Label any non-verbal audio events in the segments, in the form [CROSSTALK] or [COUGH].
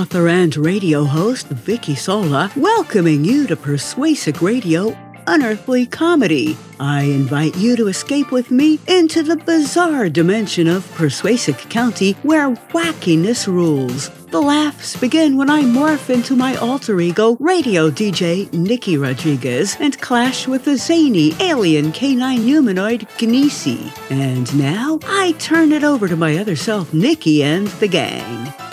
Author and radio host Vicki Solá, welcoming you to Perswayssick Radio Unearthly Comedy. I invite you to escape with me into the bizarre dimension of Perswayssick County where wackiness rules. The laughs begin when I morph into my alter ego, radio DJ Nicki Rodriguez, and clash with the zany alien canine humanoid Gneeecey. And now I turn it over to my other self, Nicki, and the gang.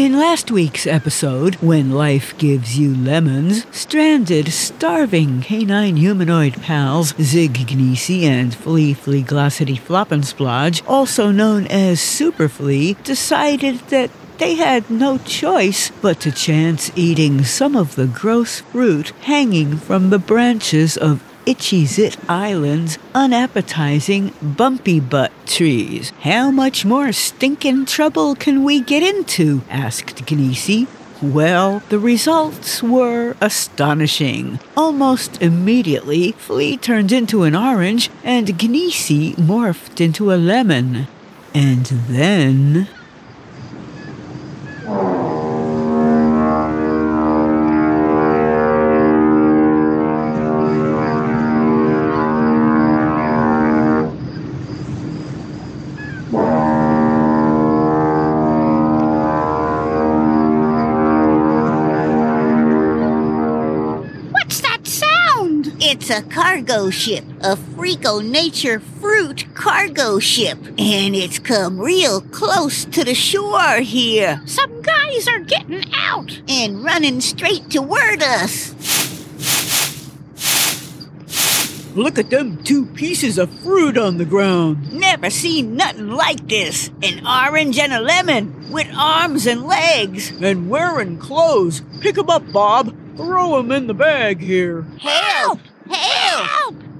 In last week's episode, When Life Gives You Lemons, stranded, starving canine humanoid pals Zig and Flea Fleaglossitty Floppinsplodge, also known as Sooperflea, decided that they had no choice but to chance eating some of the gross fruit hanging from the branches of Itchy Zit Island's unappetizing bumpy butt trees. How much more stinking trouble can we get into? asked Gneeecey. Well, the results were astonishing. Almost immediately, Flea turned into an orange and Gneeecey morphed into a lemon. And then. It's a cargo ship, a Freako Nature fruit cargo ship, and it's come real close to the shore here Some guys are getting out. and running straight toward us. Look at them two pieces of fruit on the ground. Never seen nothing like this. An orange and a lemon with arms and legs. And wearing clothes. Pick 'em up, Bob. Throw 'em in the bag here. Help! Help!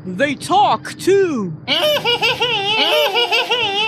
They talk too. [LAUGHS]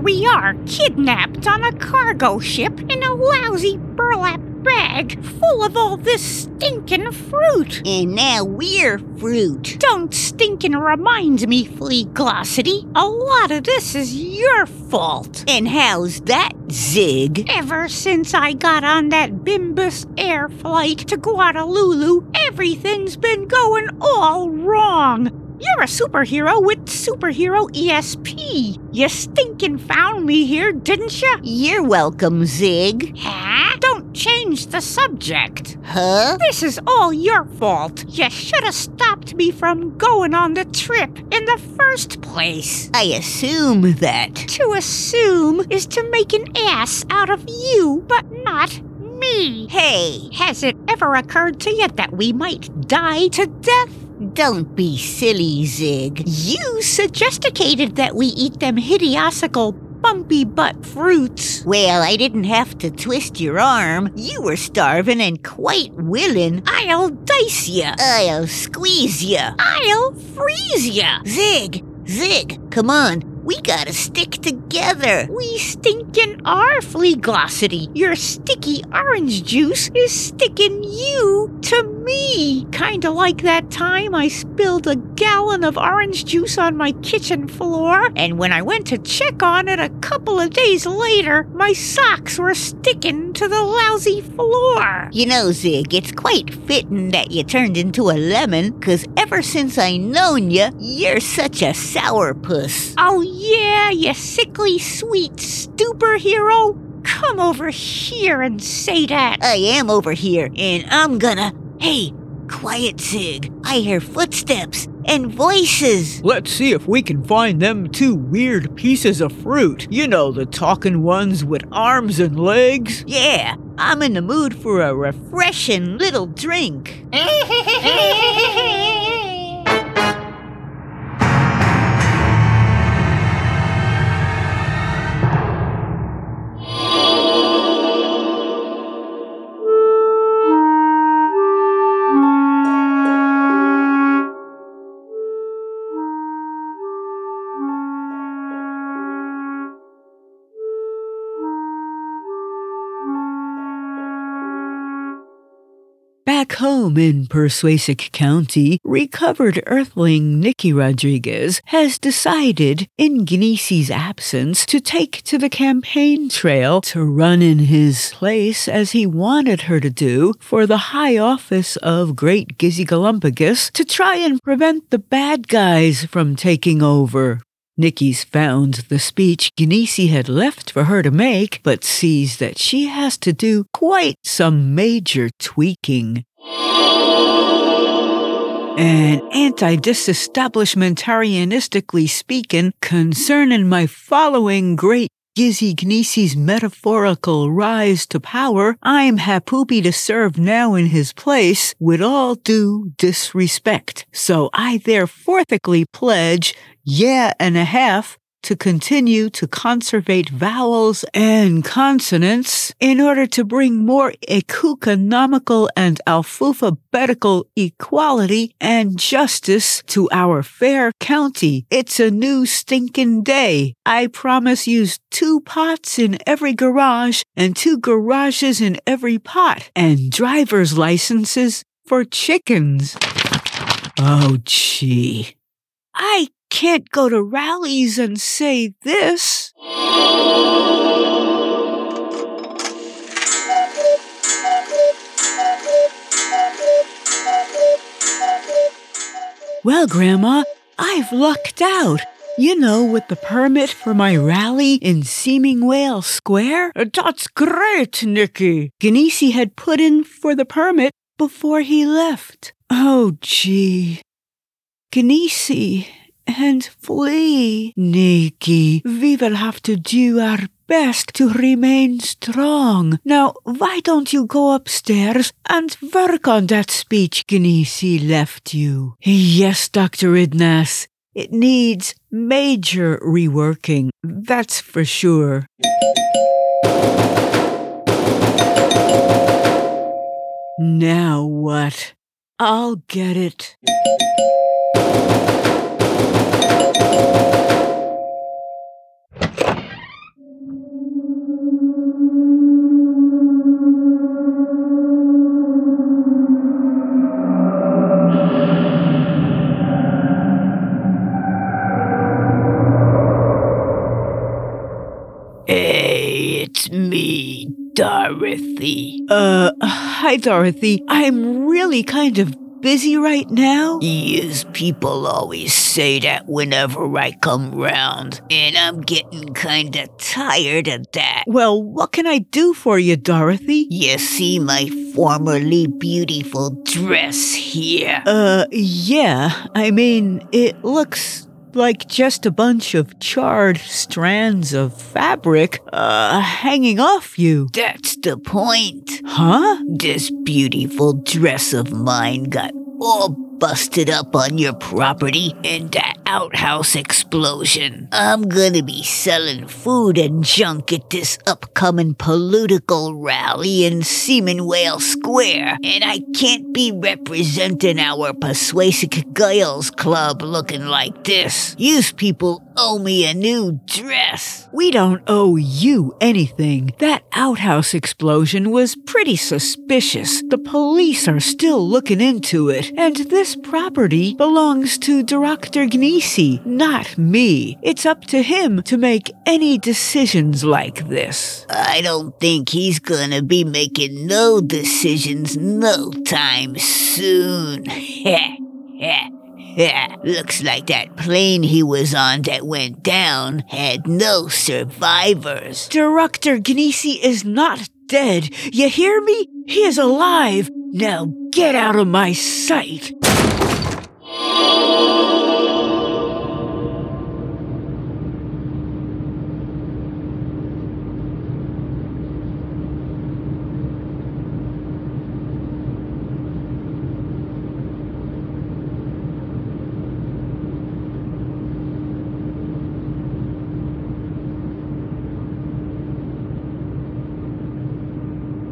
Here we are, kidnapped on a cargo ship in a lousy burlap bag full of all this stinking fruit. And now we're fruit. Don't stinking remind me, Fleaglossitty. A lot of this is your fault. And how's that, Zig? Ever since I got on that Bimbus Air flight to Guadalupe, everything's been going all wrong. You're a superhero with superhero ESP. You stinking found me here, didn't you? You're welcome, Zig. Huh? Don't change the subject. Huh? This is all your fault. You should have stopped me from going on the trip in the first place. I assume that. To assume is to make an ass out of you, but not me. Hey, Has it ever occurred to you that we might die to death? Don't be silly, Zig. You suggested that we eat them hideousical bumpy butt fruits. Well, I didn't have to twist your arm. You were starving and quite willing. I'll dice ya. I'll squeeze ya. I'll freeze ya. Zig, Zig, come on. We gotta stick together. We stinkin' are Fleaglossitty. Your sticky orange juice is sticking you to me. Kinda like that time I spilled a gallon of orange juice on my kitchen floor, and when I went to check on it a couple of days later, my socks were sticking to the lousy floor. You know, Zig, it's quite fitting that you turned into a lemon, 'cause ever since I known you, you're such a sourpuss. Oh, yeah, you sickly sweet superhero. Come over here and say that. I am over here, and I'm gonna. Hey, quiet, Zig. I hear footsteps and voices. Let's see if we can find them two weird pieces of fruit. You know, the talking ones with arms and legs. Yeah, I'm in the mood for a refreshing little drink. [LAUGHS] Back home in Perswayssick County, recovered Earthling Nicki Rodriguez has decided, in Gneeecey's absence, to take to the campaign trail to run in his place as he wanted her to do for the high office of Great Gizigalumpagus to try and prevent the bad guys from taking over. Nicki's found the speech Gneeecey had left for her to make, but sees that she has to do quite some major tweaking. And anti disestablishmentarianistically speaking, concerning my following great Gizzy Gneeecey's metaphorical rise to power, I'm happy to serve now in his place with all due disrespect. So I therefore pledge yeah and a half to continue to conservate vowels and consonants in order to bring more economical and alphabetical equality and justice to our fair county. It's a new stinking day. I promise use two pots in every garage and two garages in every pot and driver's licenses for chickens. Oh, gee. I can't go to rallies and say this. Well, Grandma, I've lucked out. You know, with the permit for my rally in Seeming Whale Square? Uh, that's great, Nicki. Gneeecey had put in for the permit before he left. Oh, gee. Gneeecey and flee. Nicki, we will have to do our best to remain strong. Now, why don't you go upstairs and work on that speech Gneeecey left you? Yes, Dr. Idnas. It needs major reworking, that's for sure. Now what? I'll get it. Hey, it's me, Dorothy. Uh, hi, Dorothy. I'm really kind of busy right now. Yes, people always say that whenever I come round, and I'm getting kinda tired of that. Well, what can I do for you, Dorothy? You see my formerly beautiful dress here? Uh, yeah. I mean, it looks like just a bunch of charred strands of fabric, uh, hanging off you. That's the point. Huh? This beautiful dress of mine got all busted up on your property in that outhouse explosion. I'm gonna be selling food and junk at this upcoming political rally in Seaman Whale Square, and I can't be representing our Perswayssick Girls Club looking like this. Use people owe me a new dress. We don't owe you anything. That outhouse explosion was pretty suspicious. The police are still looking into it, and this property belongs to Director Gneeecey, not me. It's up to him to make any decisions like this. I don't think he's gonna be making no decisions no time soon. Heh, heh. Yeah, Looks like that plane he was on that went down had no survivors. Director Gneeecey is not dead. You hear me? He is alive. Now get out of my sight.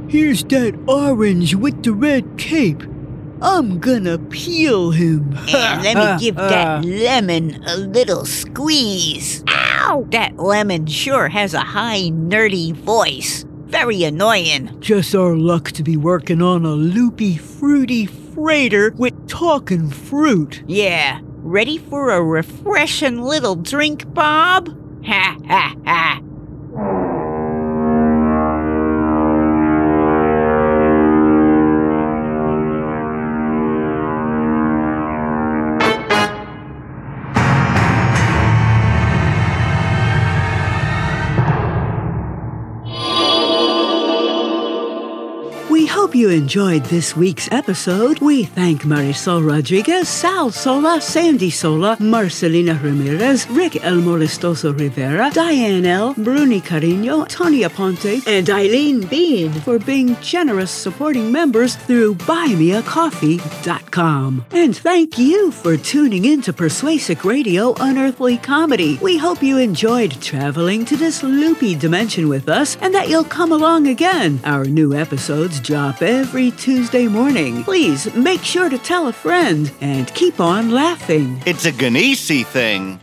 Here's that orange with the red cape. I'm gonna peel him. And let me [LAUGHS] give uh, that uh. lemon a little squeeze. Ow! That lemon sure has a high, nerdy voice. Very annoying. Just our luck to be working on a loopy, fruity freighter with talking fruit. Yeah, ready for a refreshing little drink, Bob? Ha ha ha. Hope you enjoyed this week's episode. We thank Marysol Rodriguez, Sal Solá, Sandi Solá, Marcellina Ramirez, Rick El Molestoso Rivera, Diane L, Brunie Cariño, Toni Aponte, and Aileen Bean for being generous supporting members through buymeacoffee.com. And thank you for tuning in to Perswayssick Radio Unearthly Comedy. We hope you enjoyed traveling to this loopy dimension with us and that you'll come along again. Our new episodes drop every Tuesday morning. Please make sure to tell a friend and keep on laughing. It's a Gneeecey thing.